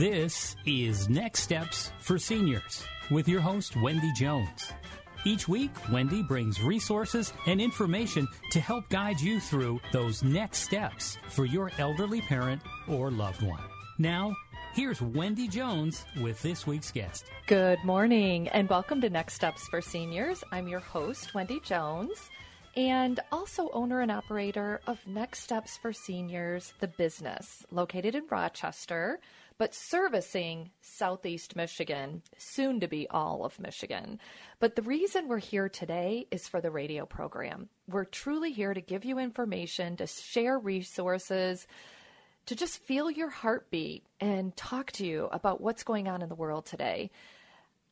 This is Next Steps for Seniors with your host, Wendy Jones. Each week, Wendy brings resources and information to help guide you through those next steps for your elderly parent or loved one. Now, here's Wendy Jones with this week's guest. Good morning and welcome to Next Steps for Seniors. I'm your host, Wendy Jones, and also owner and operator of Next Steps for Seniors, the business located in Rochester, but servicing Southeast Michigan, soon to be all of Michigan. But the reason we're here today is for the radio program. We're truly here to give you information, to share resources, to just feel your heartbeat and talk to you about what's going on in the world today.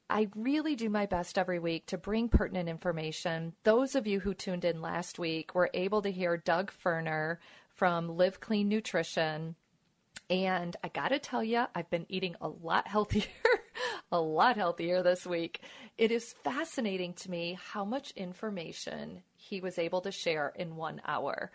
I really do my best every week to bring pertinent information. Those of you who tuned in last week were able to hear Doug Ferner from Live Clean Nutrition. And I got to tell you, I've been eating a lot healthier, a lot healthier this week. It is fascinating to me how much information he was able to share in one hour.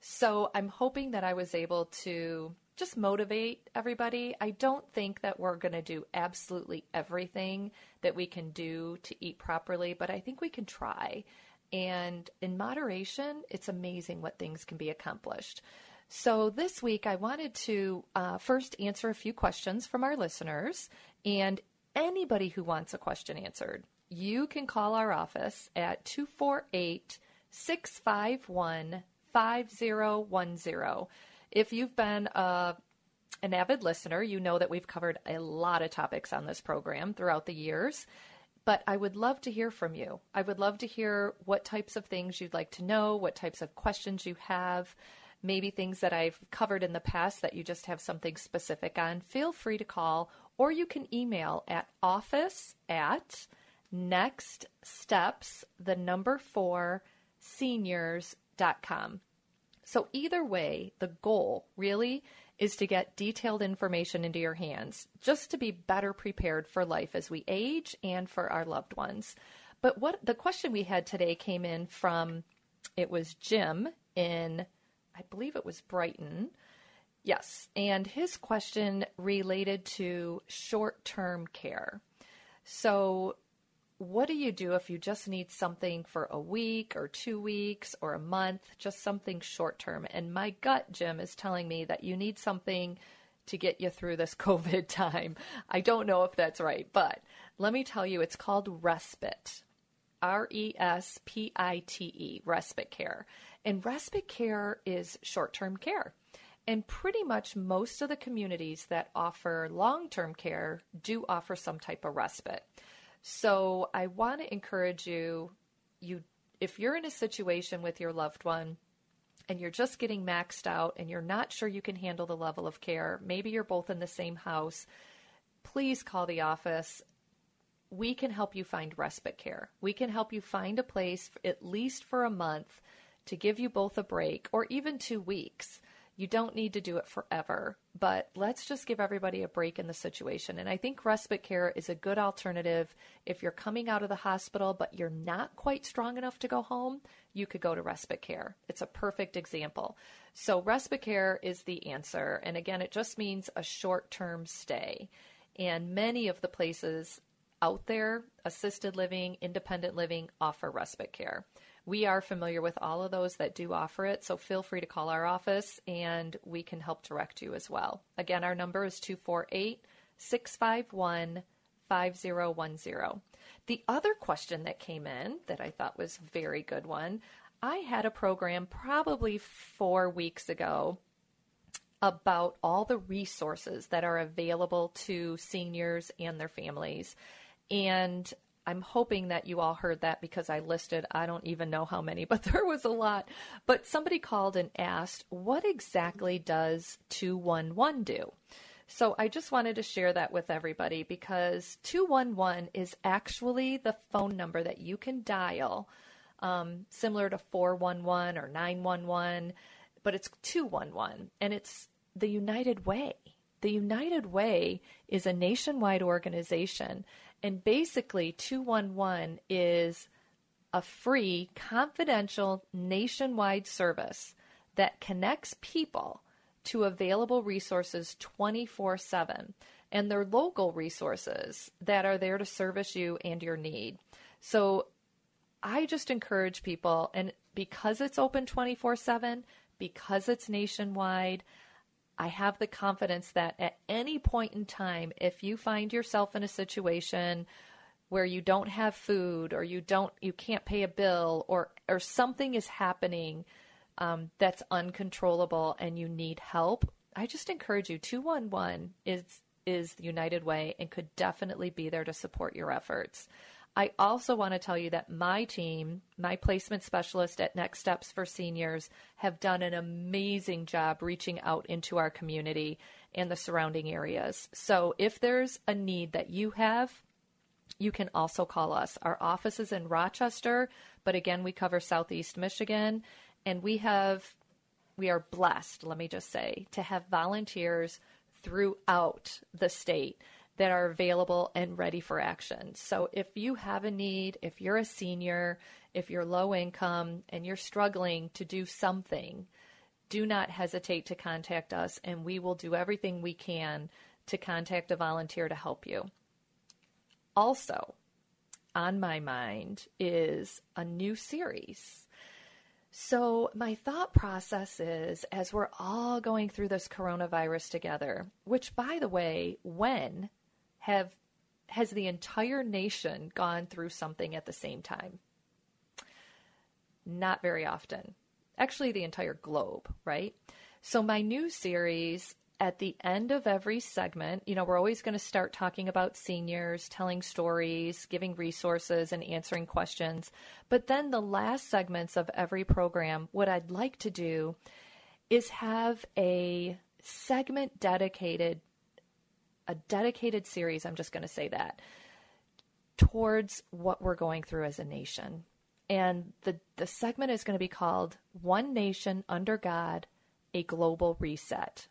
So I'm hoping that I was able to just motivate everybody. I don't think that we're going to do absolutely everything that we can do to eat properly, but I think we can try. And in moderation, it's amazing what things can be accomplished. So this week, I wanted to uh, first answer a few questions from our listeners. And anybody who wants a question answered, you can call our office at 248 651 5010. If you've been uh, an avid listener, you know that we've covered a lot of topics on this program throughout the years. But I would love to hear from you. I would love to hear what types of things you'd like to know, what types of questions you have, maybe things that I've covered in the past that you just have something specific on. Feel free to call or you can email at office at next steps, the number four, seniors.com. So, either way, the goal really is to get detailed information into your hands just to be better prepared for life as we age and for our loved ones. But what the question we had today came in from it was Jim in I believe it was Brighton. Yes, and his question related to short-term care. So what do you do if you just need something for a week or two weeks or a month, just something short term? And my gut, Jim, is telling me that you need something to get you through this COVID time. I don't know if that's right, but let me tell you, it's called respite. R E S P I T E, respite care. And respite care is short term care. And pretty much most of the communities that offer long term care do offer some type of respite. So I want to encourage you you if you're in a situation with your loved one and you're just getting maxed out and you're not sure you can handle the level of care, maybe you're both in the same house, please call the office. We can help you find respite care. We can help you find a place at least for a month to give you both a break or even 2 weeks you don't need to do it forever, but let's just give everybody a break in the situation. And I think respite care is a good alternative. If you're coming out of the hospital, but you're not quite strong enough to go home, you could go to respite care. It's a perfect example. So, respite care is the answer. And again, it just means a short term stay. And many of the places out there, assisted living, independent living, offer respite care. We are familiar with all of those that do offer it, so feel free to call our office and we can help direct you as well. Again, our number is 248 651 5010. The other question that came in that I thought was a very good one, I had a program probably 4 weeks ago about all the resources that are available to seniors and their families. And I'm hoping that you all heard that because I listed, I don't even know how many, but there was a lot. But somebody called and asked, what exactly does 211 do? So I just wanted to share that with everybody because 211 is actually the phone number that you can dial, um, similar to 411 or 911, but it's 211 and it's the United Way. The United Way is a nationwide organization, and basically, 211 is a free, confidential, nationwide service that connects people to available resources 24 7 and they're local resources that are there to service you and your need. So I just encourage people, and because it's open 24 7, because it's nationwide, I have the confidence that at any point in time, if you find yourself in a situation where you don't have food or you don't you can't pay a bill or or something is happening um, that's uncontrollable and you need help, I just encourage you. Two one one is is the United Way and could definitely be there to support your efforts. I also want to tell you that my team, my placement specialist at Next Steps for Seniors, have done an amazing job reaching out into our community and the surrounding areas. So if there's a need that you have, you can also call us. Our office is in Rochester, but again, we cover Southeast Michigan, and we have we are blessed, let me just say, to have volunteers throughout the state that are available and ready for action. So if you have a need, if you're a senior, if you're low income and you're struggling to do something, do not hesitate to contact us and we will do everything we can to contact a volunteer to help you. Also, on my mind is a new series. So, my thought process is as we're all going through this coronavirus together, which, by the way, when have has the entire nation gone through something at the same time? Not very often. Actually, the entire globe, right? So, my new series at the end of every segment, you know, we're always going to start talking about seniors, telling stories, giving resources, and answering questions. But then the last segments of every program, what I'd like to do is have a segment dedicated a dedicated series, I'm just going to say that, towards what we're going through as a nation. And the, the segment is going to be called One Nation Under God, a Global Reset.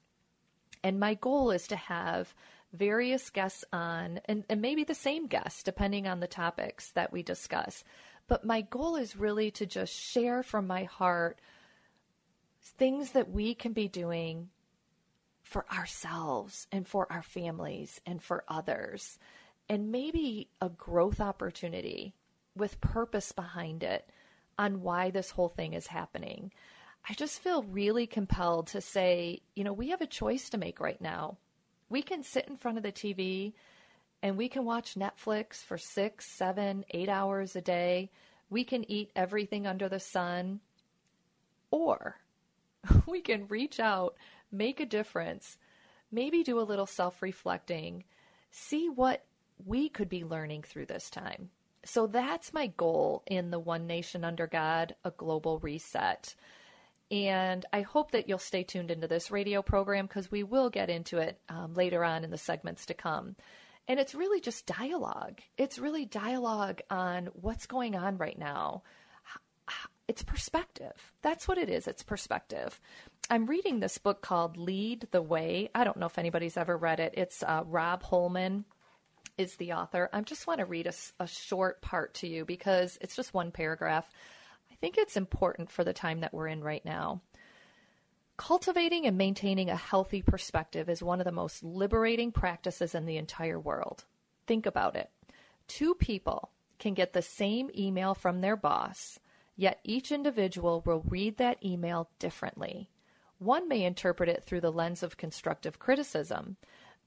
And my goal is to have various guests on, and, and maybe the same guests, depending on the topics that we discuss. But my goal is really to just share from my heart things that we can be doing for ourselves and for our families and for others, and maybe a growth opportunity with purpose behind it on why this whole thing is happening. I just feel really compelled to say, you know, we have a choice to make right now. We can sit in front of the TV and we can watch Netflix for six, seven, eight hours a day. We can eat everything under the sun. Or we can reach out make a difference, maybe do a little self reflecting, see what we could be learning through this time. So that's my goal in the One Nation Under God, a global reset. And I hope that you'll stay tuned into this radio program because we will get into it um, later on in the segments to come. And it's really just dialogue. It's really dialogue on what's going on right now. It's perspective. That's what it is. It's perspective. I'm reading this book called Lead the Way. I don't know if anybody's ever read it. It's uh, Rob Holman is the author. I just want to read a, a short part to you because it's just one paragraph. I think it's important for the time that we're in right now. Cultivating and maintaining a healthy perspective is one of the most liberating practices in the entire world. Think about it. Two people can get the same email from their boss Yet each individual will read that email differently. One may interpret it through the lens of constructive criticism.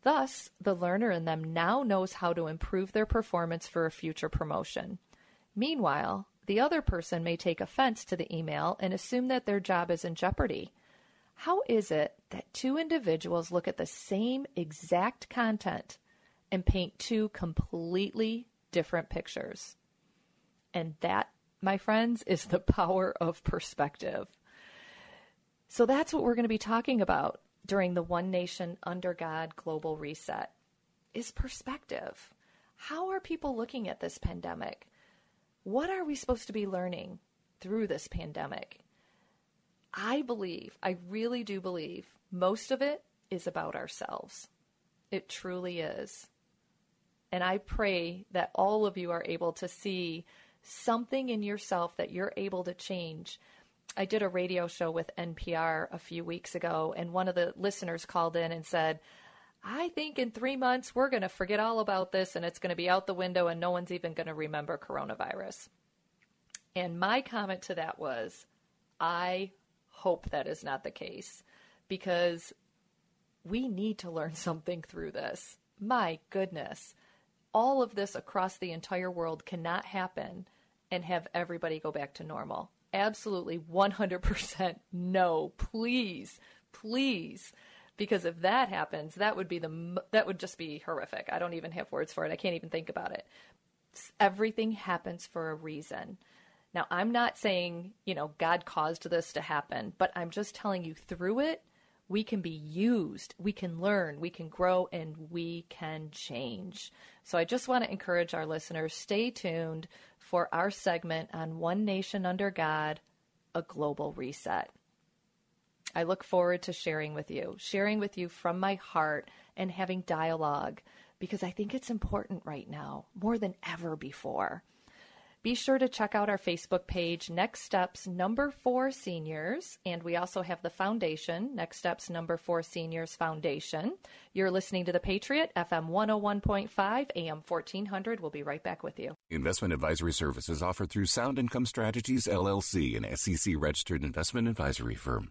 Thus, the learner in them now knows how to improve their performance for a future promotion. Meanwhile, the other person may take offense to the email and assume that their job is in jeopardy. How is it that two individuals look at the same exact content and paint two completely different pictures? And that, my friends, is the power of perspective. So that's what we're going to be talking about during the One Nation Under God Global Reset is perspective. How are people looking at this pandemic? What are we supposed to be learning through this pandemic? I believe, I really do believe, most of it is about ourselves. It truly is. And I pray that all of you are able to see something in yourself that you're able to change. I did a radio show with NPR a few weeks ago, and one of the listeners called in and said, I think in three months we're going to forget all about this and it's going to be out the window and no one's even going to remember coronavirus. And my comment to that was, I hope that is not the case because we need to learn something through this. My goodness. All of this across the entire world cannot happen and have everybody go back to normal. Absolutely 100% no. Please, please because if that happens, that would be the that would just be horrific. I don't even have words for it. I can't even think about it. Everything happens for a reason. Now, I'm not saying, you know, God caused this to happen, but I'm just telling you through it, we can be used, we can learn, we can grow, and we can change. So I just want to encourage our listeners stay tuned for our segment on One Nation Under God, a global reset. I look forward to sharing with you, sharing with you from my heart and having dialogue because I think it's important right now more than ever before. Be sure to check out our Facebook page, Next Steps Number Four Seniors. And we also have the foundation, Next Steps Number Four Seniors Foundation. You're listening to The Patriot, FM 101.5, AM 1400. We'll be right back with you. Investment advisory services offered through Sound Income Strategies, LLC, an SEC registered investment advisory firm.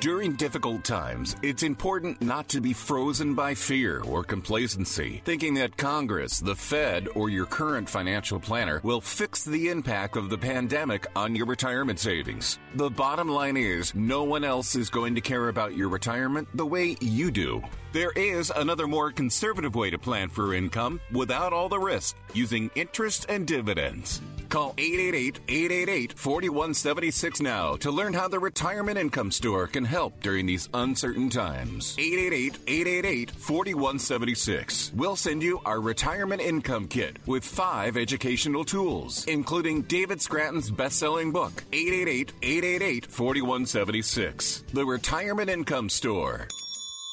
During difficult times, it's important not to be frozen by fear or complacency, thinking that Congress, the Fed, or your current financial planner will fix the impact of the pandemic on your retirement savings. The bottom line is, no one else is going to care about your retirement the way you do. There is another more conservative way to plan for income without all the risk using interest and dividends. Call 888-888-4176 now to learn how the Retirement Income Store can help during these uncertain times. 888-888-4176. We'll send you our Retirement Income Kit with five educational tools, including David Scranton's best-selling book, 888-888-4176. The Retirement Income Store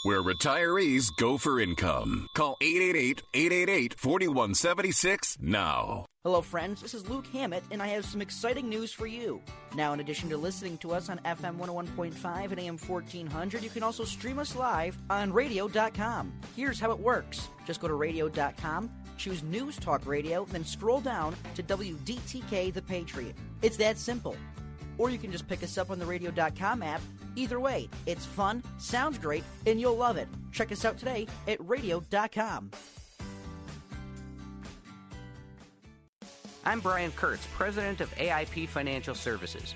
where retirees go for income. Call 888-888-4176 now. Hello, friends. This is Luke Hammett, and I have some exciting news for you. Now, in addition to listening to us on FM 101.5 and AM 1400, you can also stream us live on radio.com. Here's how it works just go to radio.com, choose News Talk Radio, then scroll down to WDTK The Patriot. It's that simple. Or you can just pick us up on the radio.com app Either way, it's fun, sounds great, and you'll love it. Check us out today at radio.com. I'm Brian Kurtz, president of AIP Financial Services.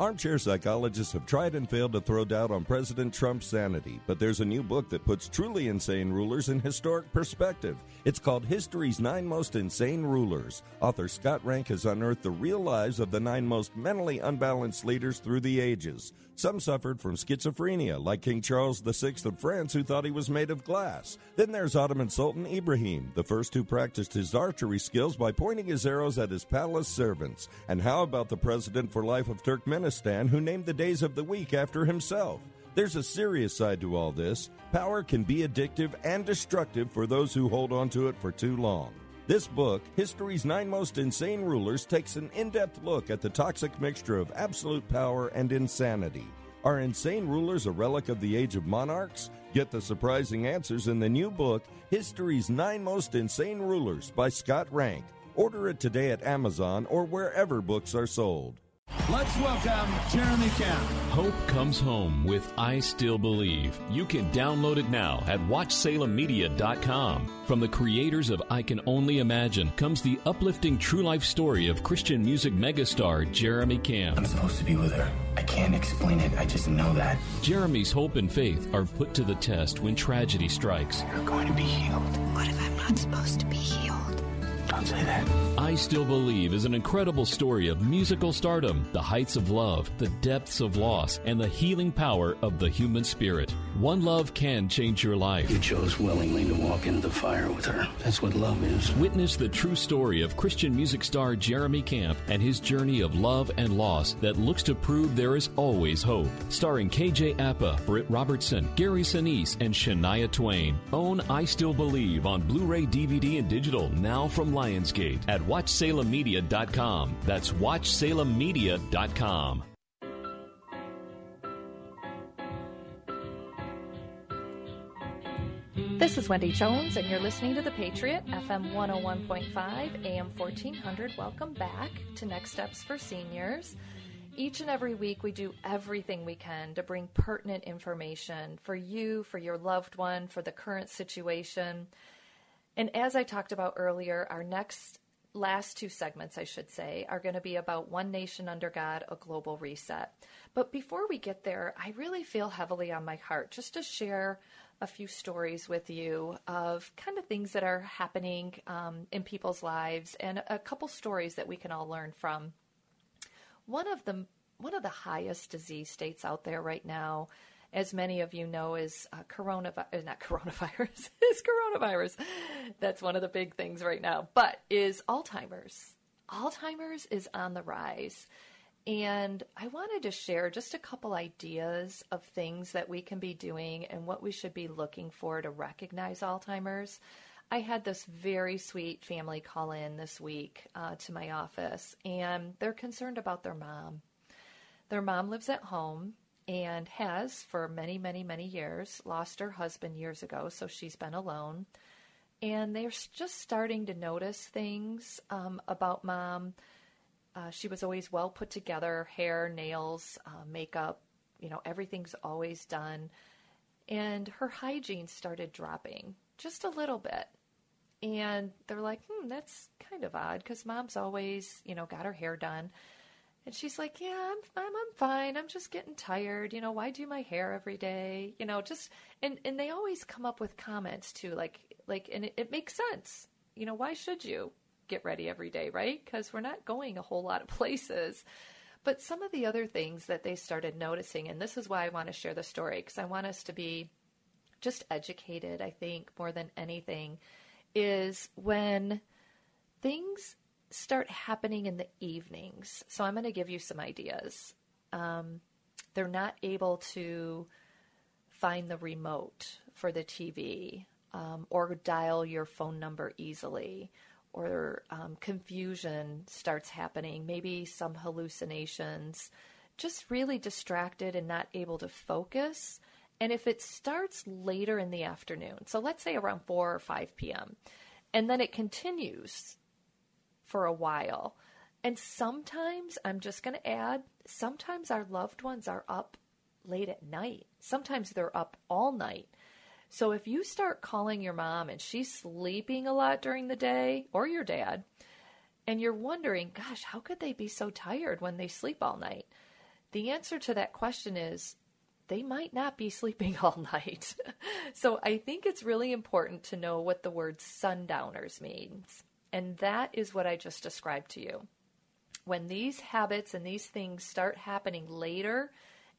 Armchair psychologists have tried and failed to throw doubt on President Trump's sanity, but there's a new book that puts truly insane rulers in historic perspective. It's called History's Nine Most Insane Rulers. Author Scott Rank has unearthed the real lives of the nine most mentally unbalanced leaders through the ages. Some suffered from schizophrenia, like King Charles VI of France, who thought he was made of glass. Then there's Ottoman Sultan Ibrahim, the first who practiced his archery skills by pointing his arrows at his palace servants. And how about the president for life of Turkmenistan, who named the days of the week after himself? There's a serious side to all this. Power can be addictive and destructive for those who hold on to it for too long. This book, History's Nine Most Insane Rulers, takes an in depth look at the toxic mixture of absolute power and insanity. Are insane rulers a relic of the age of monarchs? Get the surprising answers in the new book, History's Nine Most Insane Rulers by Scott Rank. Order it today at Amazon or wherever books are sold. Let's welcome Jeremy Camp. Hope comes home with I Still Believe. You can download it now at WatchSalemMedia.com. From the creators of I Can Only Imagine comes the uplifting true life story of Christian music megastar Jeremy Camp. I'm supposed to be with her. I can't explain it. I just know that. Jeremy's hope and faith are put to the test when tragedy strikes. You're going to be healed. What if I'm not supposed to be healed? Don't say that. I Still Believe is an incredible story of musical stardom, the heights of love, the depths of loss, and the healing power of the human spirit. One love can change your life. You chose willingly to walk into the fire with her. That's what love is. Witness the true story of Christian music star Jeremy Camp and his journey of love and loss that looks to prove there is always hope. Starring KJ Apa, Britt Robertson, Gary Sinise, and Shania Twain. Own I Still Believe on Blu ray, DVD, and digital now from Lionsgate at WatchSalemMedia.com. That's WatchSalemMedia.com. This is Wendy Jones, and you're listening to The Patriot, FM 101.5, AM 1400. Welcome back to Next Steps for Seniors. Each and every week, we do everything we can to bring pertinent information for you, for your loved one, for the current situation. And as I talked about earlier, our next last two segments, I should say, are going to be about One Nation Under God, a global reset. But before we get there, I really feel heavily on my heart just to share a few stories with you of kind of things that are happening um, in people's lives and a couple stories that we can all learn from. One of the one of the highest disease states out there right now, as many of you know, is uh, coronavirus. Not coronavirus. is coronavirus. That's one of the big things right now. But is Alzheimer's. Alzheimer's is on the rise. And I wanted to share just a couple ideas of things that we can be doing and what we should be looking for to recognize Alzheimer's. I had this very sweet family call in this week uh, to my office, and they're concerned about their mom. Their mom lives at home and has, for many, many, many years, lost her husband years ago, so she's been alone. And they're just starting to notice things um, about mom uh, she was always well put together hair, nails, uh, makeup, you know, everything's always done. And her hygiene started dropping just a little bit. And they're like, hmm, that's kind of odd because mom's always, you know, got her hair done. And she's like, yeah, I'm, I'm, I'm fine. I'm just getting tired. You know, why do my hair every day? You know, just, and, and they always come up with comments too, like, like, and it, it makes sense. You know, why should you? get ready every day, right? Because we're not going a whole lot of places. But some of the other things that they started noticing, and this is why I want to share the story, because I want us to be just educated, I think, more than anything, is when things start happening in the evenings. So I'm going to give you some ideas. Um, they're not able to find the remote for the TV um, or dial your phone number easily or um, confusion starts happening, maybe some hallucinations, just really distracted and not able to focus. And if it starts later in the afternoon, so let's say around 4 or 5 p.m., and then it continues for a while. And sometimes, I'm just going to add, sometimes our loved ones are up late at night. Sometimes they're up all night. So if you start calling your mom and she's sleeping a lot during the day, or your dad, and you're wondering, gosh, how could they be so tired when they sleep all night? The answer to that question is they might not be sleeping all night. so I think it's really important to know what the word sundowners means. And that is what I just described to you. When these habits and these things start happening later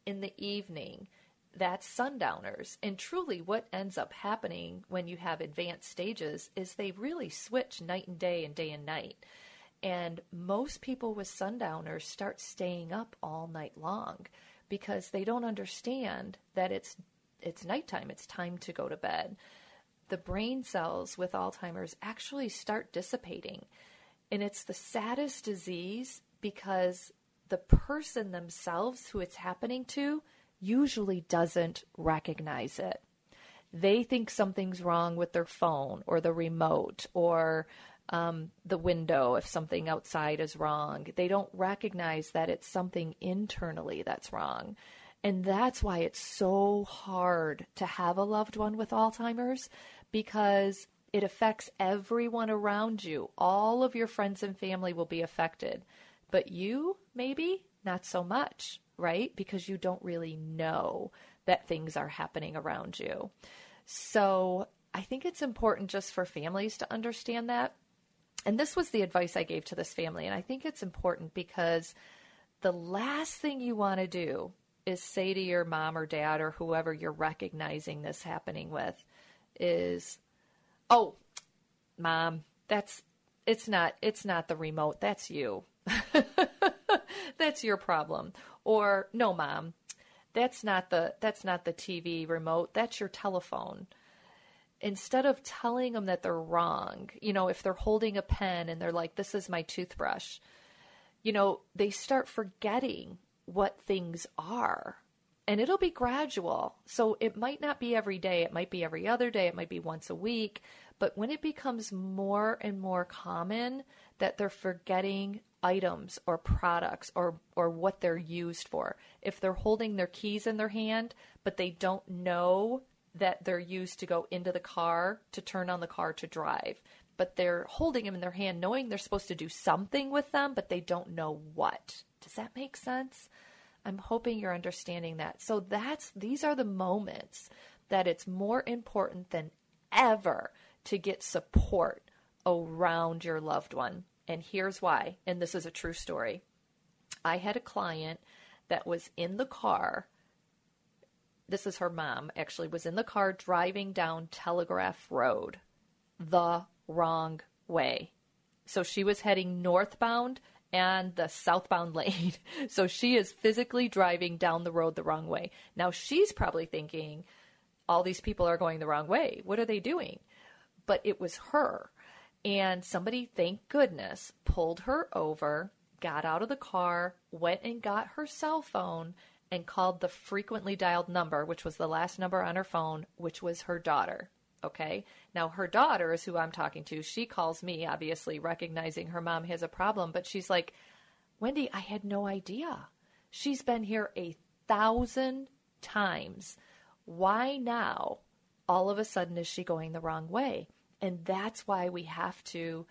in the evening, that's sundowners. And truly, what ends up happening when you have advanced stages is they really switch night and day and day and night. And most people with sundowners start staying up all night long because they don't understand that it's it's nighttime, it's time to go to bed. The brain cells with Alzheimer's actually start dissipating. And it's the saddest disease because the person themselves who it's happening to usually doesn't recognize it. They think something's wrong with their phone or the remote or um, the window if something outside is wrong. They don't recognize that it's something internally that's wrong. And that's why it's so hard to have a loved one with Alzheimer's because it affects everyone around you. All of your friends and family will be affected. But you, maybe, not so much, right? Because you don't really know that things are happening around you. So I think it's important just for families to understand that. And this was the advice I gave to this family. And I think it's important because the last thing you want to do is say to your mom or dad or whoever you're recognizing this happening with is oh mom that's it's not it's not the remote that's you. That's your problem. Or no mom that's not the that's not the TV remote that's your telephone. Instead of telling them that they're wrong you know if they're holding a pen and they're like this is my toothbrush you know they start forgetting what things are. And it'll be gradual. So it might not be every day, it might be every other day, it might be once a week. But when it becomes more and more common that they're forgetting items or products or, or what they're used for, if they're holding their keys in their hand, but they don't know that they're used to go into the car to turn on the car to drive, but they're holding them in their hand knowing they're supposed to do something with them, but they don't know what. Does that make sense? I'm hoping you're understanding that. So that's these are the moments that it's more important than ever to get support around your loved one. And here's why. And this is a true story. I had a client that was in the car. This is her mom, actually, was in the car driving down Telegraph Road the wrong way. So she was heading northbound and the southbound lane. so she is physically driving down the road the wrong way. Now she's probably thinking, all these people are going the wrong way. What are they doing? But it was her. And somebody, thank goodness, pulled her over, got out of the car, went and got her cell phone, and called the frequently dialed number, which was the last number on her phone, which was her daughter. Okay. Now, her daughter is who I'm talking to. She calls me, obviously, recognizing her mom has a problem, but she's like, Wendy, I had no idea. She's been here a thousand times. Why now, all of a sudden, is she going the wrong way? And that's why we have to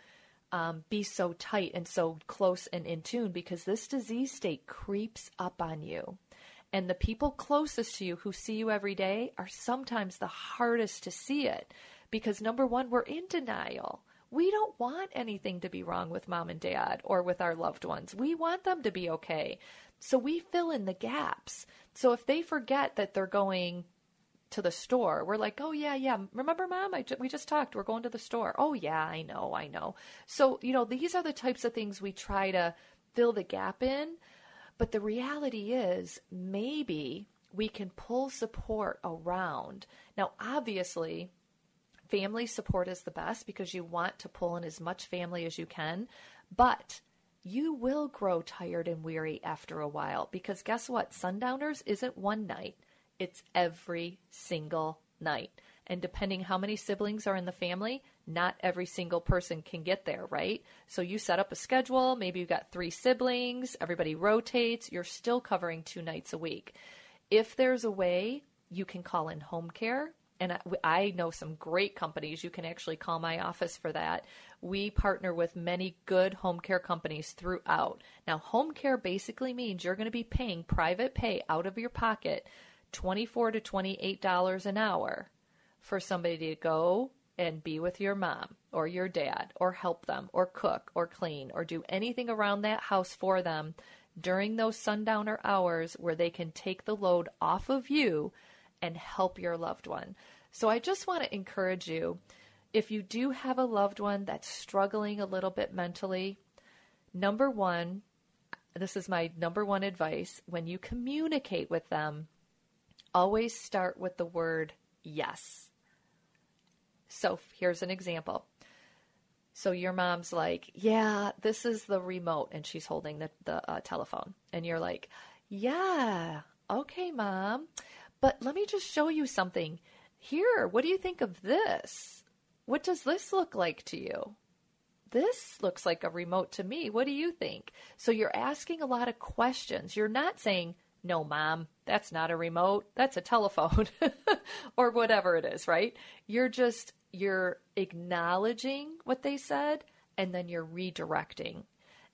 um, be so tight and so close and in tune because this disease state creeps up on you. And the people closest to you who see you every day are sometimes the hardest to see it because number one, we're in denial. We don't want anything to be wrong with mom and dad or with our loved ones. We want them to be okay. So we fill in the gaps. So if they forget that they're going to the store, we're like, oh, yeah, yeah. Remember, mom? I ju- we just talked. We're going to the store. Oh, yeah, I know, I know. So, you know, these are the types of things we try to fill the gap in but the reality is, maybe we can pull support around. Now, obviously, family support is the best because you want to pull in as much family as you can, but you will grow tired and weary after a while because guess what? Sundowners isn't one night, it's every single night. And depending how many siblings are in the family, not every single person can get there, right? So you set up a schedule, maybe you've got three siblings, everybody rotates, you're still covering two nights a week. If there's a way, you can call in home care. And I know some great companies. You can actually call my office for that. We partner with many good home care companies throughout. Now, home care basically means you're going to be paying private pay out of your pocket 24 to $28 an hour for somebody to go and be with your mom or your dad or help them or cook or clean or do anything around that house for them during those sundowner hours where they can take the load off of you and help your loved one. So I just want to encourage you if you do have a loved one that's struggling a little bit mentally, number one, this is my number one advice when you communicate with them, always start with the word yes. So here's an example. So your mom's like, "Yeah, this is the remote," and she's holding the the uh, telephone, and you're like, "Yeah, okay, mom, but let me just show you something. Here, what do you think of this? What does this look like to you?" This looks like a remote to me. What do you think? So you're asking a lot of questions. You're not saying, no, mom, that's not a remote. That's a telephone or whatever it is, right? You're just you're acknowledging what they said and then you're redirecting.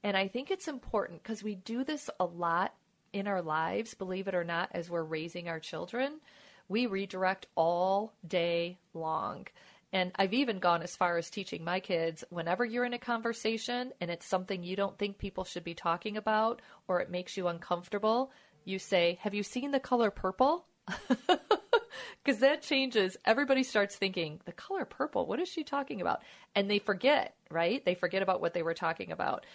And I think it's important because we do this a lot in our lives, believe it or not, as we're raising our children. We redirect all day long. And I've even gone as far as teaching my kids whenever you're in a conversation and it's something you don't think people should be talking about or it makes you uncomfortable, you say, Have you seen the color purple? Because that changes. Everybody starts thinking, the color purple, what is she talking about? And they forget, right? They forget about what they were talking about.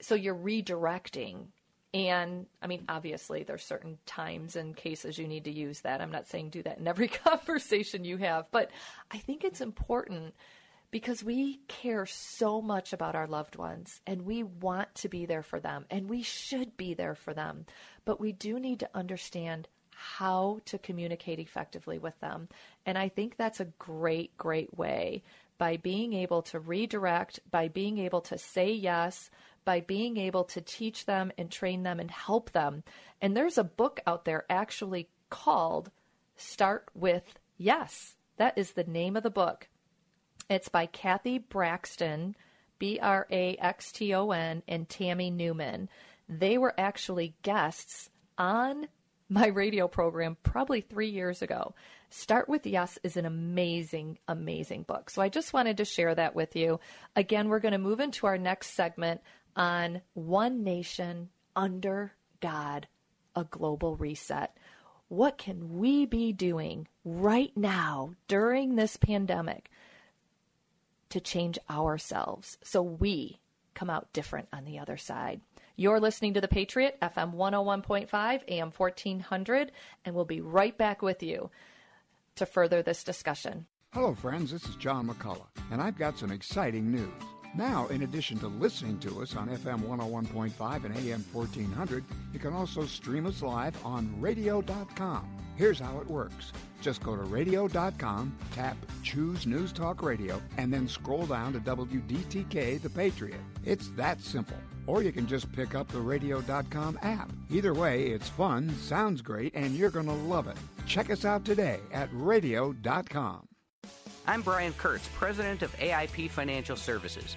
So you're redirecting. And I mean, obviously, there's certain times and cases you need to use that. I'm not saying do that in every conversation you have, but I think it's important because we care so much about our loved ones and we want to be there for them and we should be there for them. But we do need to understand how to communicate effectively with them. And I think that's a great, great way by being able to redirect, by being able to say yes, by being able to teach them and train them and help them. And there's a book out there actually called Start with Yes. That is the name of the book. It's by Kathy Braxton, B R A X T O N, and Tammy Newman. They were actually guests on my radio program probably three years ago. Start with Yes is an amazing, amazing book. So I just wanted to share that with you. Again, we're going to move into our next segment on One Nation Under God, a global reset. What can we be doing right now during this pandemic to change ourselves so we come out different on the other side? You're listening to The Patriot, FM 101.5, AM 1400, and we'll be right back with you to further this discussion. Hello, friends. This is John McCullough, and I've got some exciting news. Now, in addition to listening to us on FM 101.5 and AM 1400, you can also stream us live on radio.com. Here's how it works. Just go to radio.com, tap Choose News Talk Radio, and then scroll down to WDTK The Patriot. It's that simple. Or you can just pick up the radio.com app. Either way, it's fun, sounds great, and you're going to love it. Check us out today at radio.com. I'm Brian Kurtz, president of AIP Financial Services.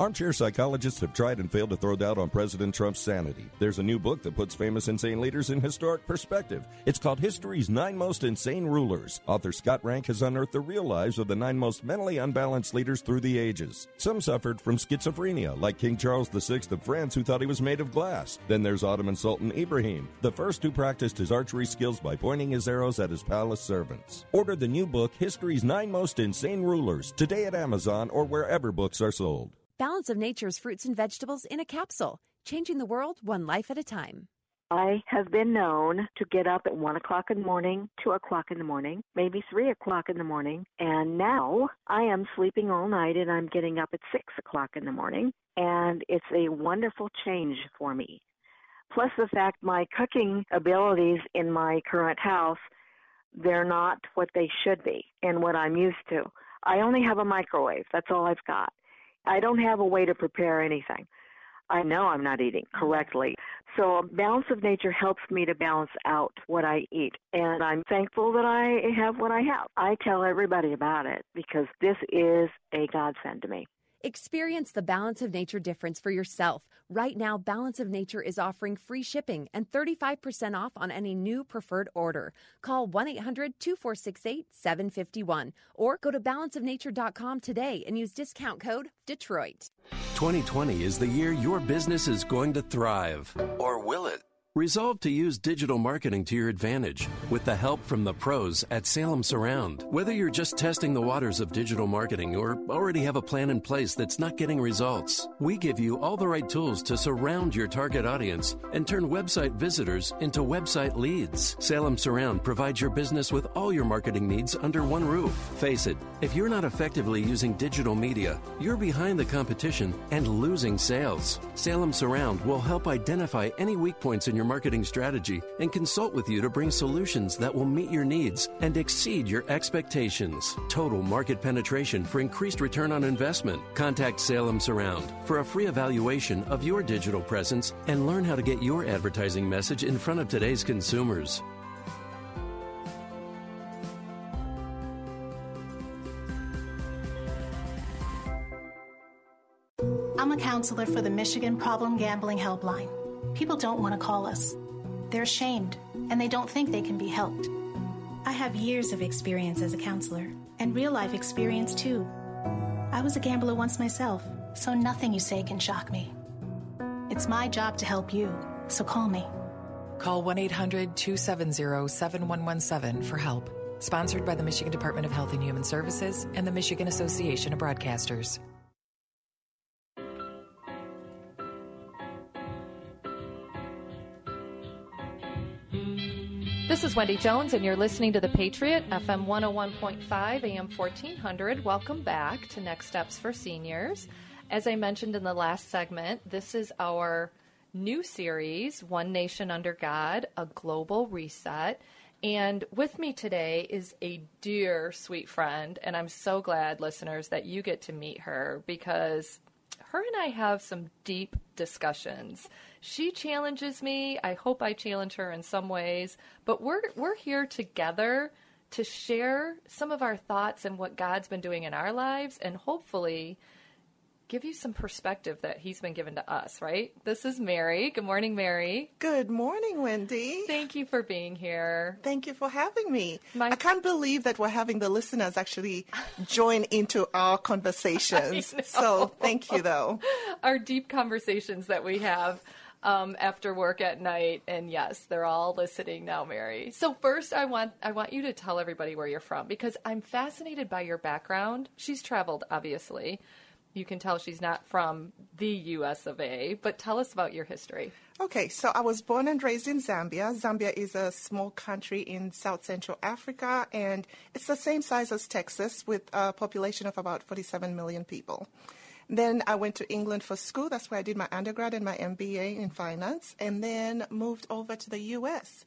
Armchair psychologists have tried and failed to throw doubt on President Trump's sanity. There's a new book that puts famous insane leaders in historic perspective. It's called History's Nine Most Insane Rulers. Author Scott Rank has unearthed the real lives of the nine most mentally unbalanced leaders through the ages. Some suffered from schizophrenia, like King Charles VI of France, who thought he was made of glass. Then there's Ottoman Sultan Ibrahim, the first who practiced his archery skills by pointing his arrows at his palace servants. Order the new book, History's Nine Most Insane Rulers, today at Amazon or wherever books are sold. Balance of Nature's fruits and vegetables in a capsule, changing the world one life at a time. I have been known to get up at one o'clock in the morning, two o'clock in the morning, maybe three o'clock in the morning, and now I am sleeping all night and I'm getting up at six o'clock in the morning, and it's a wonderful change for me. Plus the fact my cooking abilities in my current house, they're not what they should be and what I'm used to. I only have a microwave. That's all I've got. I don't have a way to prepare anything. I know I'm not eating correctly. So a balance of nature helps me to balance out what I eat. And I'm thankful that I have what I have. I tell everybody about it because this is a godsend to me. Experience the Balance of Nature difference for yourself. Right now, Balance of Nature is offering free shipping and 35% off on any new preferred order. Call 1 800 2468 751 or go to balanceofnature.com today and use discount code Detroit. 2020 is the year your business is going to thrive. Or will it? Resolve to use digital marketing to your advantage with the help from the pros at Salem Surround. Whether you're just testing the waters of digital marketing or already have a plan in place that's not getting results, we give you all the right tools to surround your target audience and turn website visitors into website leads. Salem Surround provides your business with all your marketing needs under one roof. Face it, if you're not effectively using digital media, you're behind the competition and losing sales. Salem Surround will help identify any weak points in your marketing strategy and consult with you to bring solutions that will meet your needs and exceed your expectations. Total market penetration for increased return on investment. Contact Salem Surround for a free evaluation of your digital presence and learn how to get your advertising message in front of today's consumers. I'm a counselor for the Michigan Problem Gambling Helpline. People don't want to call us. They're ashamed and they don't think they can be helped. I have years of experience as a counselor and real life experience too. I was a gambler once myself, so nothing you say can shock me. It's my job to help you, so call me. Call 1 800 270 7117 for help. Sponsored by the Michigan Department of Health and Human Services and the Michigan Association of Broadcasters. Is Wendy Jones, and you're listening to The Patriot, FM 101.5, AM 1400. Welcome back to Next Steps for Seniors. As I mentioned in the last segment, this is our new series, One Nation Under God, a global reset. And with me today is a dear, sweet friend, and I'm so glad, listeners, that you get to meet her because her and I have some deep discussions. She challenges me. I hope I challenge her in some ways, but we're we're here together to share some of our thoughts and what God's been doing in our lives and hopefully give you some perspective that he's been given to us, right? This is Mary. Good morning, Mary. Good morning, Wendy. Thank you for being here. Thank you for having me. My I can't believe that we're having the listeners actually join into our conversations. So thank you, though. Our deep conversations that we have. Um, after work at night, and yes, they're all listening now, Mary. So first, I want I want you to tell everybody where you're from because I'm fascinated by your background. She's traveled, obviously, you can tell she's not from the US of A, but tell us about your history. Okay, so I was born and raised in Zambia. Zambia is a small country in South Central Africa, and it's the same size as Texas with a population of about 47 million people. Then I went to England for school. That's where I did my undergrad and my MBA in finance, and then moved over to the US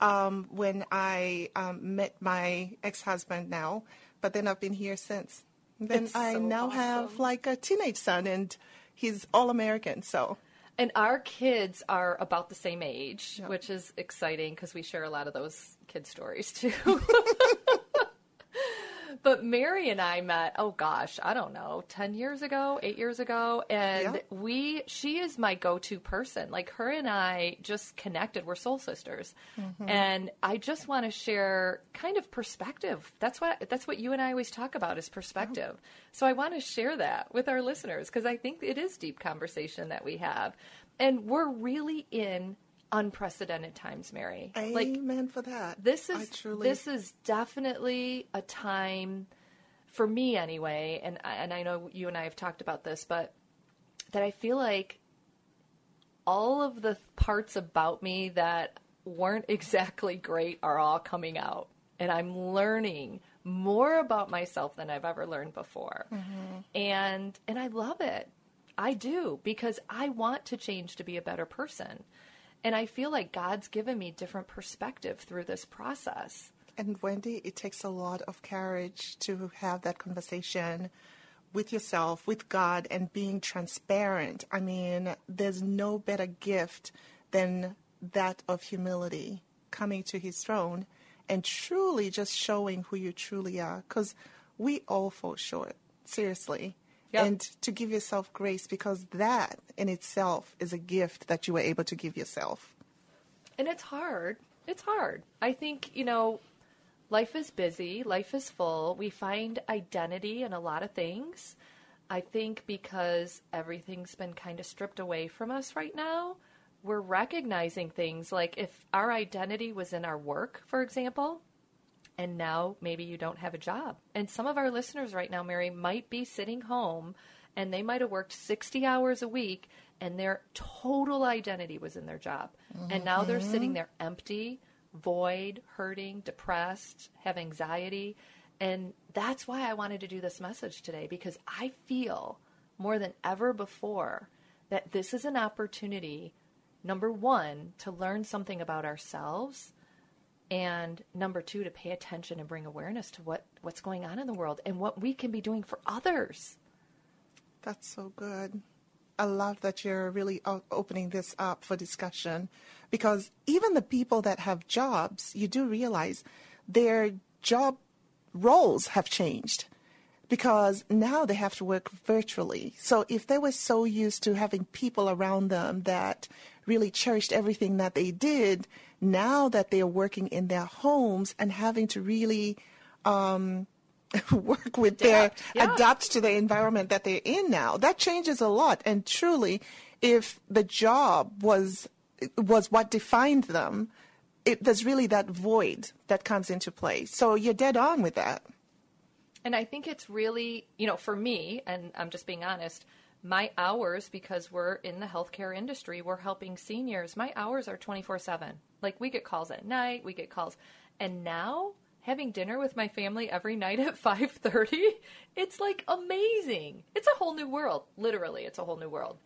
um, when I um, met my ex husband now. But then I've been here since. Then It's I so now awesome. have like a teenage son, and he's all American. So And our kids are about the same age, which is exciting because we share a lot of those kid stories too. but Mary and I met, oh gosh, I don't know, 10 years ago, 8 years ago, and Yeah. we she is my go-to person. Like her and I just connected. We're soul sisters. Mhm. And I just want to share kind of perspective. That's what that's what you and I always talk about is perspective. So I want to share that with our listeners because I think it is deep conversation that we have. And we're really in unprecedented times, Mary. amen for that. This is truly this is definitely a time for me anyway, and and I know you and I have talked about this, but that I feel like all of the parts about me that weren't exactly great are all coming out, and I'm learning more about myself than I've ever learned before, mm-hmm. and and I love it. I do because I want to change to be a better person. And I feel like God's given me different perspective through this process. And Wendy, it takes a lot of courage to have that conversation with yourself, with God, and being transparent. I mean, there's no better gift than that of humility, coming to His throne and truly just showing who you truly are. Because we all fall short, seriously. Yep. And to give yourself grace because that in itself is a gift that you were able to give yourself. And it's hard. It's hard. I think, you know, life is busy, life is full. We find identity in a lot of things. I think because everything's been kind of stripped away from us right now, we're recognizing things like if our identity was in our work, for example, and now maybe you don't have a job. And some of our listeners right now, Mary, might be sitting home and they might have worked 60 hours a week and their total identity was in their job. Mm-hmm. And now they're sitting mm-hmm. there empty, void, hurting, depressed, have anxiety. And that's why I wanted to do this message today because I feel more than ever before that this is an opportunity, number one, to learn something about ourselves. And number two, to pay attention and bring awareness to what, what's going on in the world and what we can be doing for others. That's so good. I love that you're really opening this up for discussion because even the people that have jobs, you do realize their job roles have changed because now they have to work virtually. So if they were so used to having people around them that really cherished everything that they did, now that they are working in their homes and having to really um, work with adapt. their yeah. adapt to the environment that they're in now, that changes a lot. And truly, if the job was was what defined them, it, there's really that void that comes into play. So you're dead on with that. And I think it's really, you know, for me, and I'm just being honest, my hours, because we're in the healthcare industry, we're helping seniors, my hours are 24 7. Like we get calls at night, we get calls. And now, having dinner with my family every night at 5:30, it's like amazing. It's a whole new world. Literally, it's a whole new world.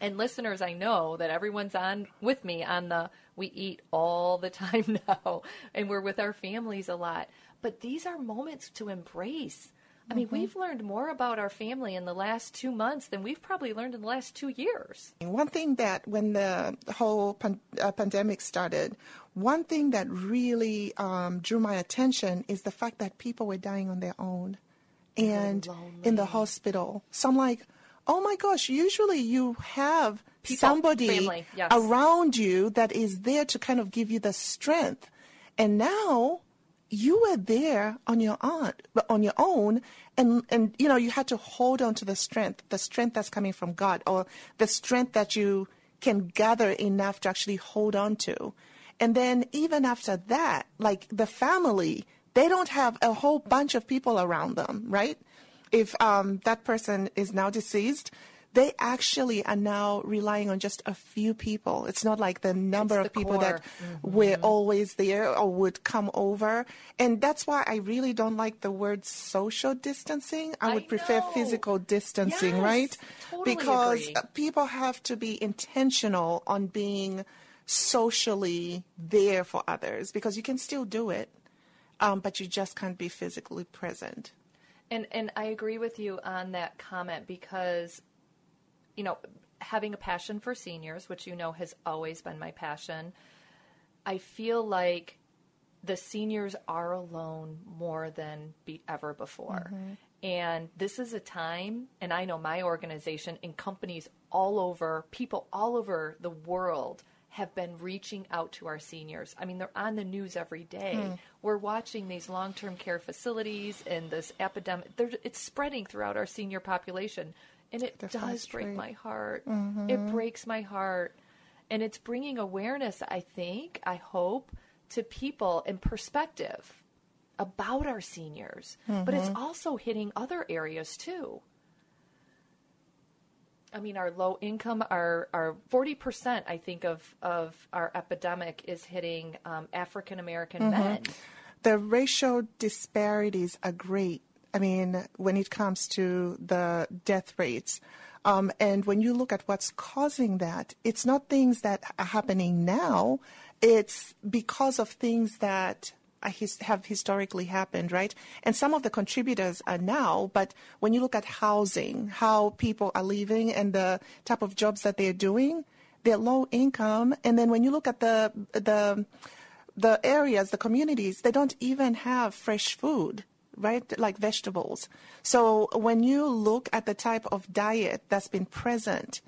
And listeners, I know that everyone's on with me on the we eat all the time now and we're with our families a lot. But these are moments to embrace. I mean, mm-hmm. we've learned more about our family in the last two months than we've probably learned in the last two years. One thing that when the whole pan- uh, pandemic started, one thing that really um, drew my attention is the fact that people were dying on their own and in the hospital. So I'm like, oh my gosh, usually you have People, somebody yes. around you that is there to kind of give you the strength. And now you were there on your own, on your own, and and you know you had to hold on to the strength, the strength that's coming from God, or the strength that you can gather enough to actually hold on to. And then even after that, like the family, they don't have a whole bunch of people around them, right? if um, that person is now deceased, they actually are now relying on just a few people. It's not like the number it's of people core. that mm-hmm. were always there or would come over. And that's why I really don't like the word social distancing. I would I prefer physical distancing, yes, right? Totally because agree. people have to be intentional on being socially there for others because you can still do it, um, but you just can't be physically present. And and I agree with you on that comment because, you know, having a passion for seniors, which you know has always been my passion, I feel like the seniors are alone more than be ever before. Mm-hmm. And this is a time, and I know my organization and companies all over, people all over the world have been reaching out to our seniors. I mean, they're on the news every day. Hmm. We're watching these long term care facilities and this epidemic. It's spreading throughout our senior population. And it they're does break my heart. Mm-hmm. It breaks my heart. And it's bringing awareness, I think, I hope, to people in perspective about our seniors. Mm-hmm. But it's mm-hmm. also hitting other areas too. I mean, our low income, our our forty percent, I think, of of our epidemic is hitting um, African American mm-hmm. men. The racial disparities are great. I mean, when it comes to the death rates, um, and when you look at what's causing that, it's not things that are happening now. It's because of things that have historically happened, right? And some of the contributors are now, but when you look at housing, how people are living and the type of jobs that they're doing, they're low income. And then when you look at the the the areas, the communities, they don't even have fresh food right? Like vegetables. So when you look at the type of diet that's been present,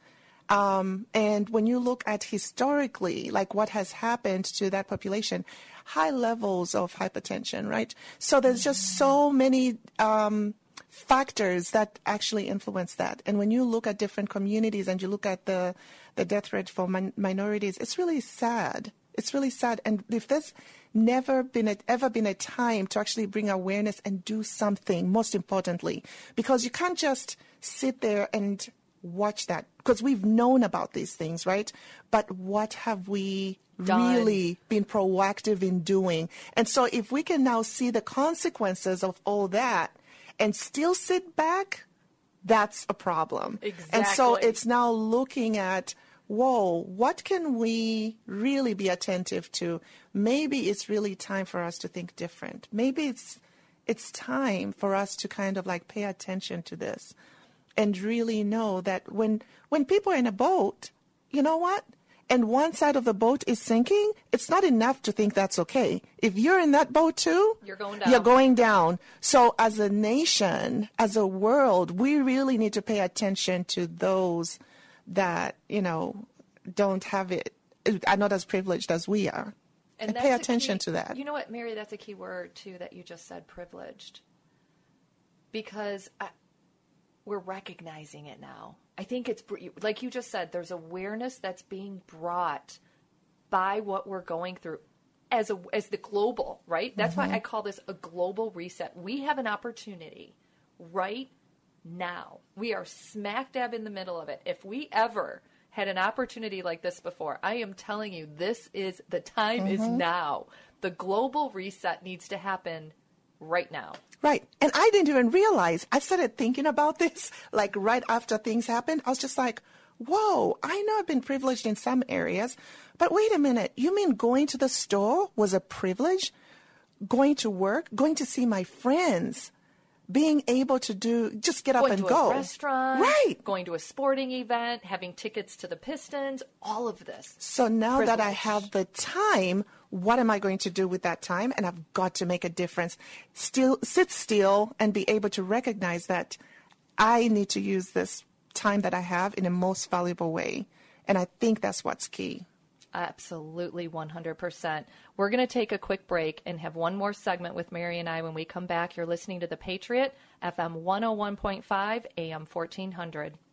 um, and when you look at historically, like what has happened to that population, high levels of hypertension, right? So there's just so many um, factors that actually influence that. And when you look at different communities and you look at the the death rate for min- minorities, it's really sad. It's really sad. And if there's never been a, ever been a time to actually bring awareness and do something, most importantly, because you can't just sit there and watch that because we've known about these things, right? But what have we Done. really been proactive in doing? And so if we can now see the consequences of all that and still sit back, that's a problem. And so it's now looking at, whoa, what can we really be attentive to? Maybe it's really time for us to think different. Maybe it's it's time for us to kind of like pay attention to this and really know that when when people are in a boat, you know what? And one side of the boat is sinking, it's not enough to think that's okay. If you're in that boat too, You're going down. You're going down. So as a nation, as a world, we really need to pay attention to those that, you know, don't have it are not as privileged as we are. And, pay attention key- to that. You know what, Mary? That's a key word too that you just said, privileged. Because I, we're recognizing it now. I think it's like you just said. There's awareness that's being brought by what we're going through as a as the global right. That's Mhm. why I call this a global reset. We have an opportunity right now. We are smack dab in the middle of it. If we ever had an opportunity like this before, I am telling you, this is the time is Mhm. now. The global reset needs to happen right now. Right. And I didn't even realize. I started thinking about this like right after things happened. I was just like, whoa, I know I've been privileged in some areas, but wait a minute. You mean going to the store was a privilege? Going to work, going to see my friends, being able to do, just get up going and to go. a restaurant, Right. Going to a sporting event, having tickets to the Pistons, all of this. So now that I have the time, what am I going to do with that time? And I've got to make a difference. Still sit still and be able to recognize that I need to use this time that I have in a most valuable way. And I think that's what's key. Absolutely, 100%. We're going to take a quick break and have one more segment with Mary and I when we come back. You're listening to The Patriot, FM 101.5, AM 1400.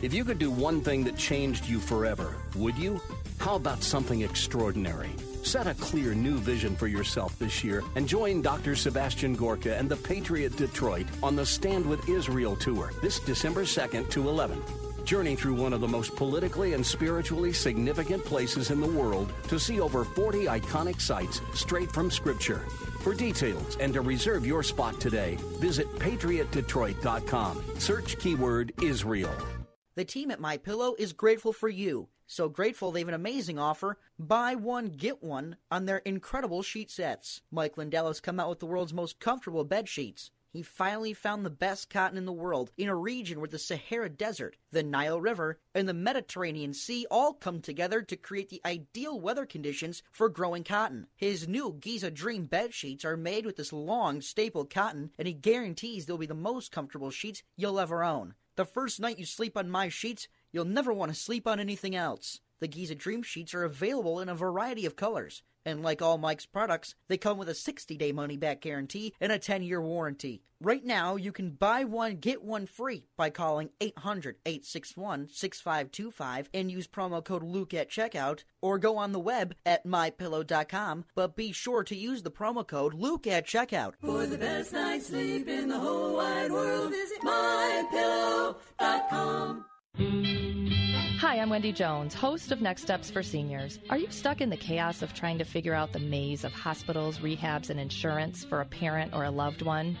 If you could do one thing that changed you forever, would you? How about something extraordinary? Set a clear new vision for yourself this year and join Dr. Sebastian Gorka and the Patriot Detroit on the Stand with Israel tour this December 2nd to 11th. Journey through one of the most politically and spiritually significant places in the world to see over 40 iconic sites straight from Scripture. For details and to reserve your spot today, visit patriotdetroit.com. Search keyword Israel. The team at My Pillow is grateful for you. So grateful they have an amazing offer: buy one get one on their incredible sheet sets. Mike Lindell has come out with the world's most comfortable bed sheets. He finally found the best cotton in the world in a region where the Sahara Desert, the Nile River, and the Mediterranean Sea all come together to create the ideal weather conditions for growing cotton. His new Giza Dream bed sheets are made with this long staple cotton, and he guarantees they'll be the most comfortable sheets you'll ever own. The first night you sleep on my sheets, you'll never want to sleep on anything else. The Giza Dream Sheets are available in a variety of colors. And like all Mike's products, they come with a 60 day money back guarantee and a 10 year warranty. Right now, you can buy one, get one free by calling 800 861 6525 and use promo code Luke at checkout or go on the web at mypillow.com. But be sure to use the promo code Luke at checkout. For the best night's sleep in the whole wide world, visit mypillow.com. Hi, I'm Wendy Jones, host of Next Steps for Seniors. Are you stuck in the chaos of trying to figure out the maze of hospitals, rehabs, and insurance for a parent or a loved one?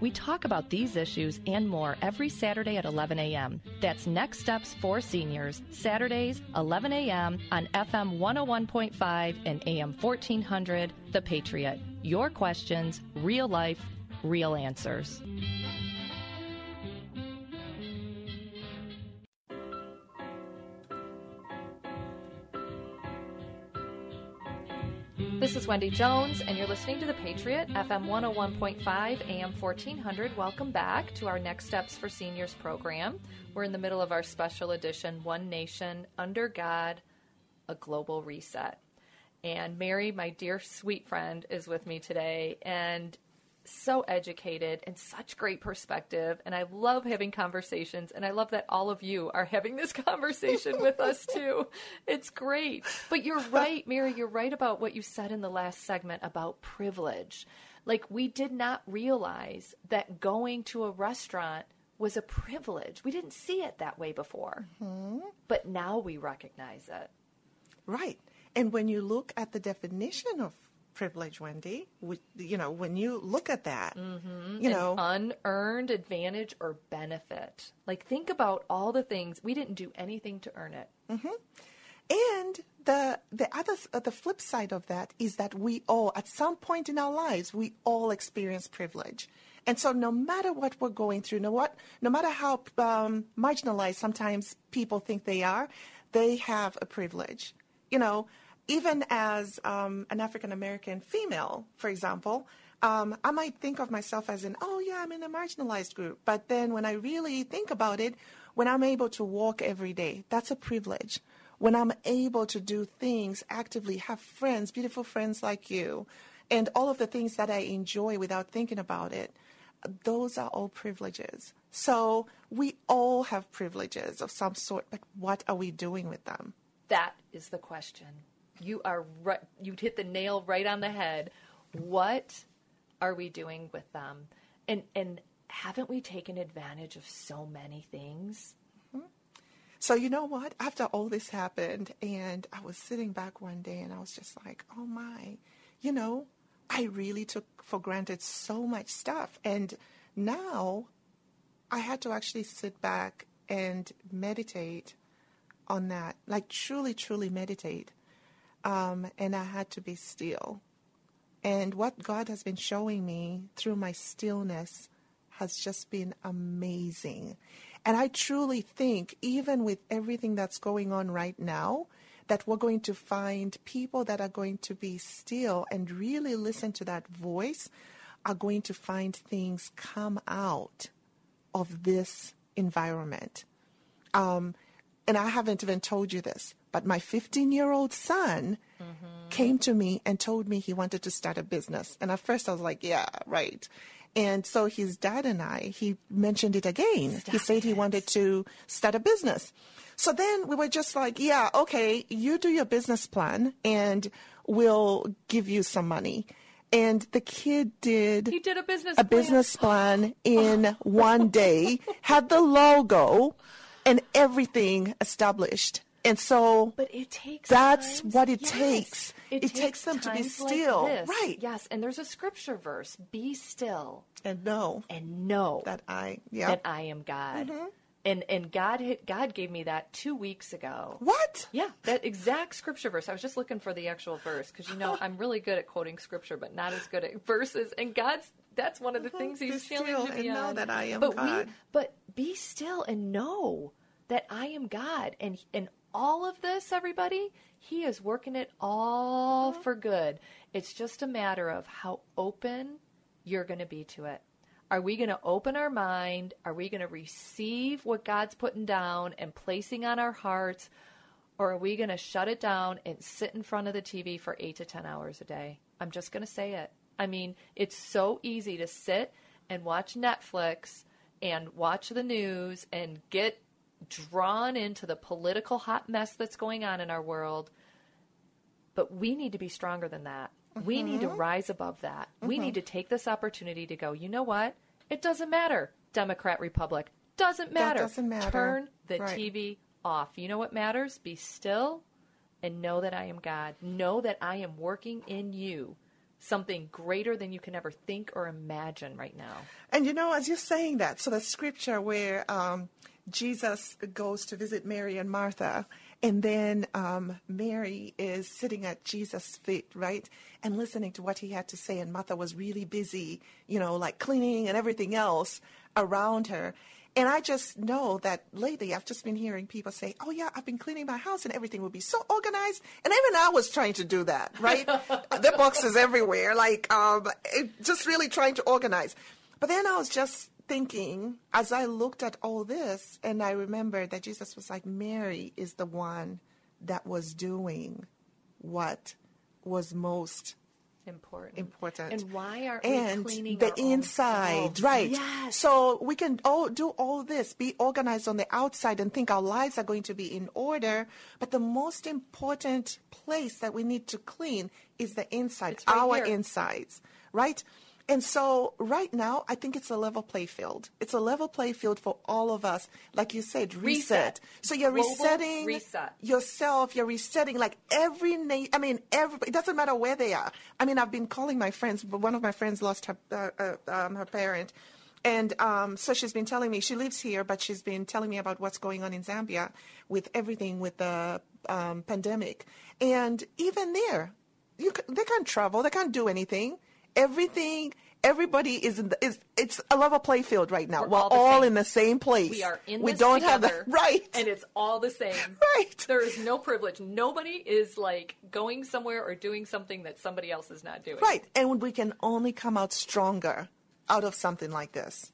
We talk about these issues and more every Saturday at 11 a.m. That's Next Steps for Seniors, Saturdays, 11 a.m. on FM 101.5 and AM 1400, The Patriot. Your questions, real life, real answers. This is Wendy Jones, and you're listening to The Patriot, FM 101.5, AM 1400. Welcome back to our Next Steps for Seniors program. We're in the middle of our special edition, One Nation, Under God, a Global Reset. And Mary, my dear sweet friend, is with me today. And so educated and such great perspective. And I love having conversations. And I love that all of you are having this conversation with us too. It's great. But you're right, Mary, you're right about what you said in the last segment about privilege. Like, we did not realize that going to a restaurant was a privilege. We didn't see it that way before. Mhm. But now we recognize it. Right. And when you look at the definition of privilege, Wendy, we, you know, when you look at that, Mhm. you An know, unearned advantage or benefit. Like, think about all the things we didn't do anything to earn it. hmm And the the other uh, the flip side of that is that we all, at some point in our lives, we all experience privilege. And so, no matter what we're going through, no what, no matter how um, marginalized sometimes people think they are, they have a privilege. You know, even as um, an African American female, for example, um, I might think of myself as an, oh yeah, I'm in a marginalized group. But then when I really think about it, when I'm able to walk every day, that's a privilege. When I'm able to do things actively, have friends, beautiful friends like you, and all of the things that I enjoy without thinking about it, those are all privileges. So we all have privileges of some sort, but what are we doing with them? That is the question. You are right. You hit the nail right on the head. What are we doing with them? And and haven't we taken advantage of so many things? So you know what? After all this happened, and I was sitting back one day, and I was just like, "Oh my, you know, I really took for granted so much stuff." And now, I had to actually sit back and meditate on that, like truly, truly meditate. Um, and I had to be still. And what God has been showing me through my stillness has just been amazing. And I truly think, even with everything that's going on right now, that we're going to find people that are going to be still and really listen to that voice are going to find things come out of this environment. Um, and I haven't even told you this, but my 15 year old son came to me and told me he wanted to start a business. And at first I was like, yeah, right. And so his dad and I, he mentioned it again. he said he wanted to start a business. So then we were just like, yeah, okay, you do your business plan and we'll give you some money. And the kid did He did a business a plan. business plan in one day, had the logo and everything established. And so But it takes that's times- what it yes. takes. It, It takes them to be times like still. Right. Yes, and there's a scripture verse: "Be still and know and know that I yeah that I am God." Mhm. And and God hit- God gave me that two weeks ago. What? Yeah, that exact scripture verse. I was just looking for the actual verse because you know I'm really good at quoting scripture, but not as good at verses. And God's that's one of the things Be He's still challenging and me know that I am but God. We, but be still and know that I am God, and and all of this, everybody, He is working it all Uh-huh. for good. It's just a matter of how open you're going to be to it. Are we going to open our mind? Are we going to receive what God's putting down and placing on our hearts? Or are we going to shut it down and sit in front of the TV for eight to 10 hours a day? I'm just going to say it. I mean, it's so easy to sit and watch Netflix and watch the news and get drawn into the political hot mess that's going on in our world. But we need to be stronger than that. We need to Mhm. rise above that. We Mhm. need to take this opportunity to go, you know what? It doesn't matter, Democrat, Republic. Doesn't matter. doesn't matter. Turn the Right. TV off. You know what matters? Be still and know that I am God. Know that I am working in you something greater than you can ever think or imagine right now. And you know, as you're saying that, so the scripture where um, Jesus goes to visit Mary and Martha, and then um, Mary is sitting at Jesus' feet, right, and listening to what he had to say, and Martha was really busy, you know, like cleaning and everything else around her. And I just know that lately I've just been hearing people say, oh, yeah, I've been cleaning my house and everything will be so organized. And even I was trying to do that, right? the boxes everywhere, like um, it, just really trying to organize. But then I was just thinking, as I looked at all this, and I remembered that Jesus was like, Mary is the one that was doing what was most important. Important. And why aren't and we cleaning the inside, right? Yes. So we can all do all this, be organized on the outside, and think our lives are going to be in order. But the most important place that we need to clean is the inside, right our here. insides, right? And so right now, I think it's a level play field. It's a level play field for all of us. Like you said, reset. Reset. So you're Global resetting reset. yourself. You're resetting like every na- I mean, every. It doesn't matter where they are. I mean, I've been calling my friends. But one of my friends lost her uh, uh, um, her parent, and um, so she's been telling me she lives here, but she's been telling me about what's going on in Zambia with everything with the um, pandemic. And even there, you they can't travel. They can't do anything. Everything. Everybody is in the, is it's a level play field right now. We're, all the all same. in the same place. We are in We don't together, have the right. and it's all the same. Right. There is no privilege. Nobody is like going somewhere or doing something that somebody else is not doing. Right. And we can only come out stronger out of something like this.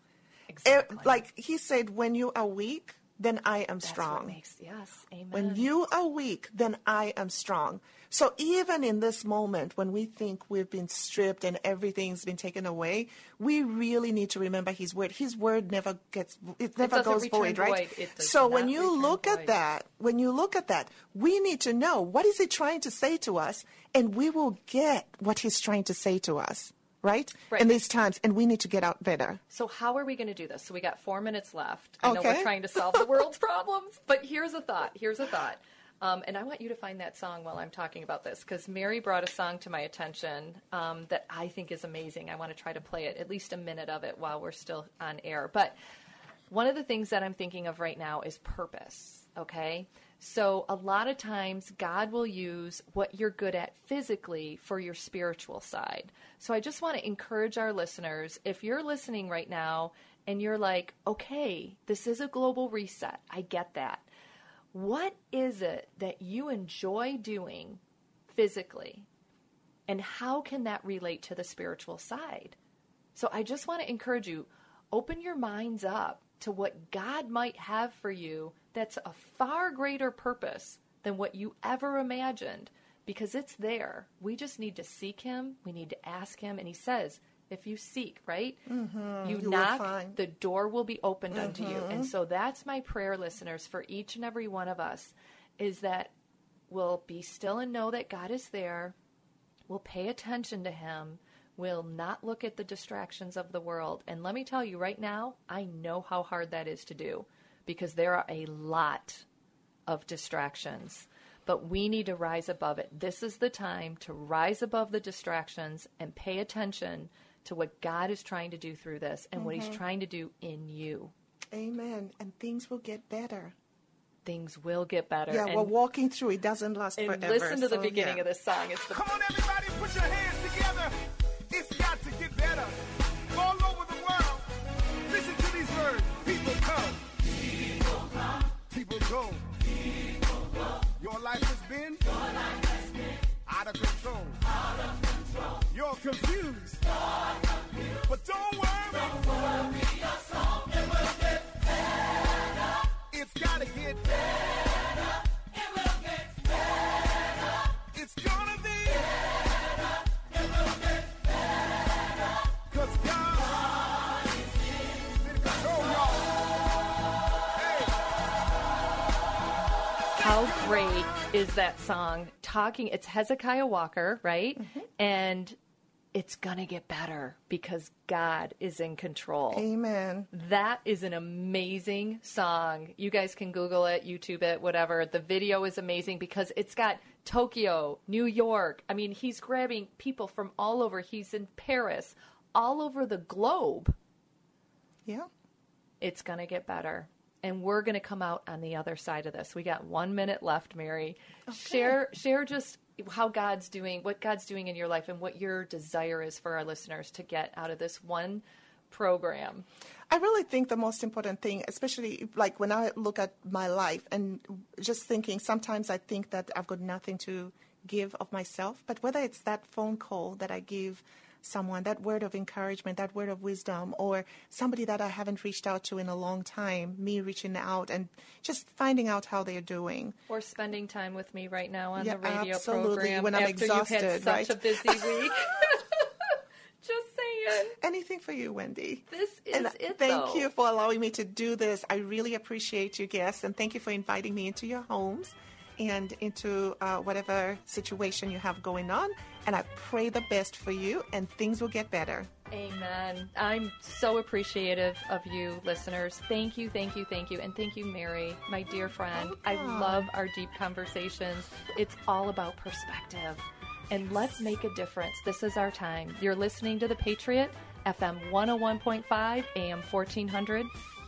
Exactly. like he said, when you are weak, then I am That's strong. What makes, yes. Amen. When you are weak, then I am strong. So even in this moment when we think we've been stripped and everything's been taken away, we really need to remember his word. His word never gets it never doesn't goes void, right? void. It So when you look at that, when you look at that, we need to know what is he trying to say to us and we will get what he's trying to say to us, right? Right. In these times and we need to get out better. So how are we going to do this? So we got four minutes left. I know we're trying to solve the world's problems, but here's a thought. Here's a thought. Um, and I want you to find that song while I'm talking about this because Mary brought a song to my attention um, that I think is amazing. I want to try to play it, at least a minute of it while we're still on air. But one of the things that I'm thinking of right now is purpose, okay? So a lot of times God will use what you're good at physically for your spiritual side. So I just want to encourage our listeners if you're listening right now and you're like, okay, this is a global reset, I get that. What is it that you enjoy doing physically? And how can that relate to the spiritual side? So I just want to encourage you open your minds up to what God might have for you that's a far greater purpose than what you ever imagined because it's there. We just need to seek Him, we need to ask Him, and He says, if you seek, right? Mhm. You, You knock, the door will be opened unto you. And so that's my prayer, listeners, for each and every one of us is that we'll be still and know that God is there. We'll pay attention to Him. We'll not look at the distractions of the world. And let me tell you right now, I know how hard that is to do because there are a lot of distractions. But we need to rise above it. This is the time to rise above the distractions and pay attention to what God is trying to do through this and what He's Mhm. trying to do in you. Amen. And things will get better. Things will get better. Yeah, and, we're walking through. It doesn't last and forever. listen to the beginning yeah. of this song. It's the Come on, everybody, put your hands life has been. Your life. Out of control. Out of control. You're confused. Great is that song? Talking, it's Hezekiah Walker, right? Mm-hmm. And it's gonna get better because God is in control. Amen. That is an amazing song. You guys can Google it, YouTube it, whatever. The video is amazing because it's got Tokyo, New York. I mean, he's grabbing people from all over. He's in Paris, all over the globe. Yeah. It's going to get better. And we're going to come out on the other side of this. We got one minute left, Mary. Share, share just how God's doing, what God's doing in your life, and what your desire is for our listeners to get out of this one program. I really think the most important thing, especially like when I look at my life and just thinking, sometimes I think that I've got nothing to give of myself, but whether it's that phone call that I give someone, that word of encouragement, that word of wisdom, or somebody that I haven't reached out to in a long time, me reaching out and just finding out how they're doing. Or spending time with me right now on Yeah, the radio absolutely, program when I'm after you've had exhausted, such right? a busy week. just saying. Anything for you, Wendy. This is and it, Thank though. you for allowing me to do this. I really appreciate you, guests, and thank you for inviting me into your homes and into uh, whatever situation you have going on. And I pray the best for you, and things will get better. Amen. I'm so appreciative of you, listeners. Thank you, thank you, thank you. And thank you, Mary, my dear friend. I love our deep conversations. It's all about perspective. And let's make a difference. This is our time. You're listening to The Patriot, FM 101.5, AM 1400.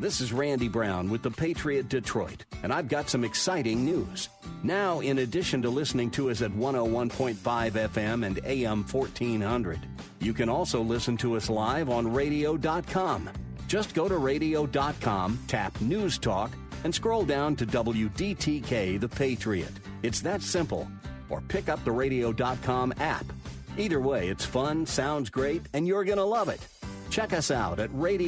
This is Randy Brown with the Patriot Detroit, and I've got some exciting news. Now, in addition to listening to us at 101.5 FM and AM 1400, you can also listen to us live on radio.com. Just go to radio.com, tap News Talk, and scroll down to WDTK The Patriot. It's that simple. Or pick up the radio.com app. Either way, it's fun, sounds great, and you're going to love it. Check us out at radio.